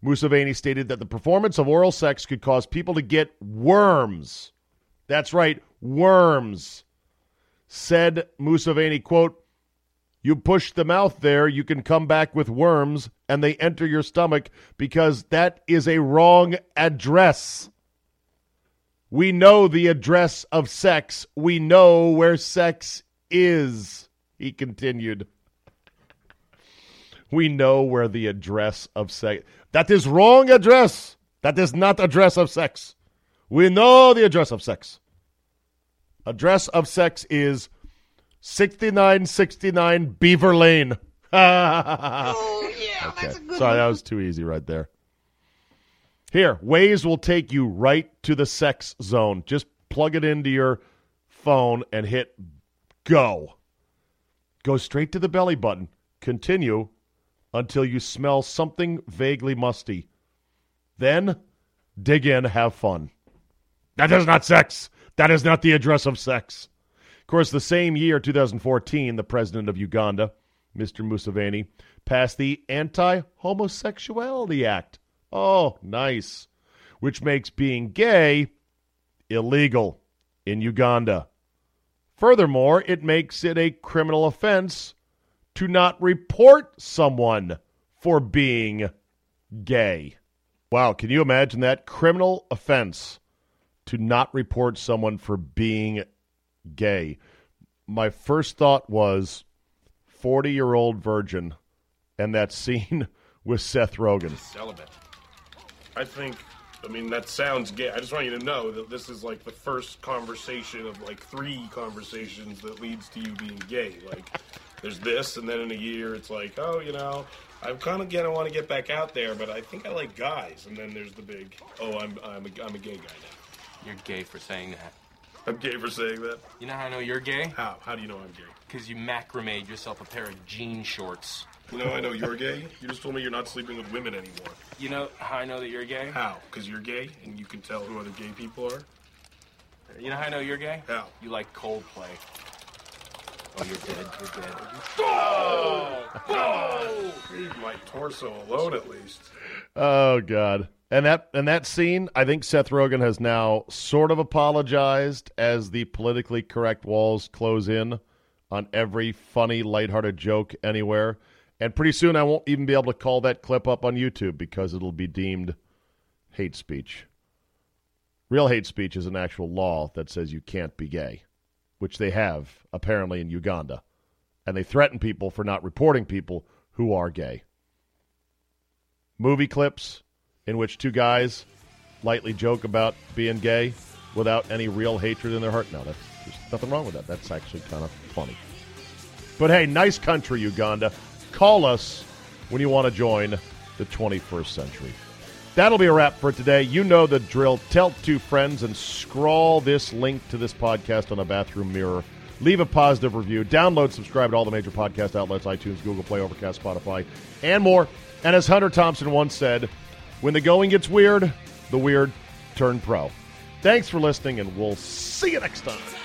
Museveni stated that the performance of oral sex could cause people to get worms. That's right, worms. Said Museveni, quote, you push the mouth there, you can come back with worms and they enter your stomach because that is a wrong address. We know the address of sex. We know where sex is, he continued. We know where the address of sex. That is wrong address. That is not address of sex. We know the address of sex. Address of sex is 6969 Beaver Lane. oh, yeah, okay. Sorry, that was too easy right there. Here, Waze will take you right to the sex zone. Just plug it into your phone and hit go. Go straight to the belly button. Continue until you smell something vaguely musty. Then dig in, have fun. That is not sex. That is not the address of sex. Of course, the same year, 2014, the president of Uganda, Mr. Museveni, passed the Anti Homosexuality Act. Oh, nice. Which makes being gay illegal in Uganda. Furthermore, it makes it a criminal offense to not report someone for being gay. Wow, can you imagine that? Criminal offense to not report someone for being gay. My first thought was 40 year old virgin and that scene with Seth Rogen. celibate. I think, I mean, that sounds gay. I just want you to know that this is like the first conversation of like three conversations that leads to you being gay. Like, there's this, and then in a year, it's like, oh, you know, I'm kind of gonna want to get back out there, but I think I like guys. And then there's the big, oh, I'm I'm a, I'm a gay guy now. You're gay for saying that. I'm gay for saying that. You know how I know you're gay? How? How do you know I'm gay? Because you macrameed yourself a pair of jean shorts. You know I know you're gay. You just told me you're not sleeping with women anymore. You know how I know that you're gay? How? Because you're gay and you can tell who other gay people are. You know how I know you're gay? How? You like Coldplay. Oh, you're dead. You're dead. Oh! Oh! Leave my torso alone, at least. Oh God. And that and that scene, I think Seth Rogen has now sort of apologized as the politically correct walls close in on every funny, lighthearted joke anywhere. And pretty soon I won't even be able to call that clip up on YouTube because it'll be deemed hate speech. Real hate speech is an actual law that says you can't be gay, which they have apparently in Uganda. And they threaten people for not reporting people who are gay. Movie clips in which two guys lightly joke about being gay without any real hatred in their heart. No, that's there's nothing wrong with that. That's actually kind of funny. But hey, nice country, Uganda. Call us when you want to join the 21st century. That'll be a wrap for today. You know the drill. Tell two friends and scrawl this link to this podcast on a bathroom mirror. Leave a positive review. Download, subscribe to all the major podcast outlets iTunes, Google Play, Overcast, Spotify, and more. And as Hunter Thompson once said, when the going gets weird, the weird turn pro. Thanks for listening, and we'll see you next time.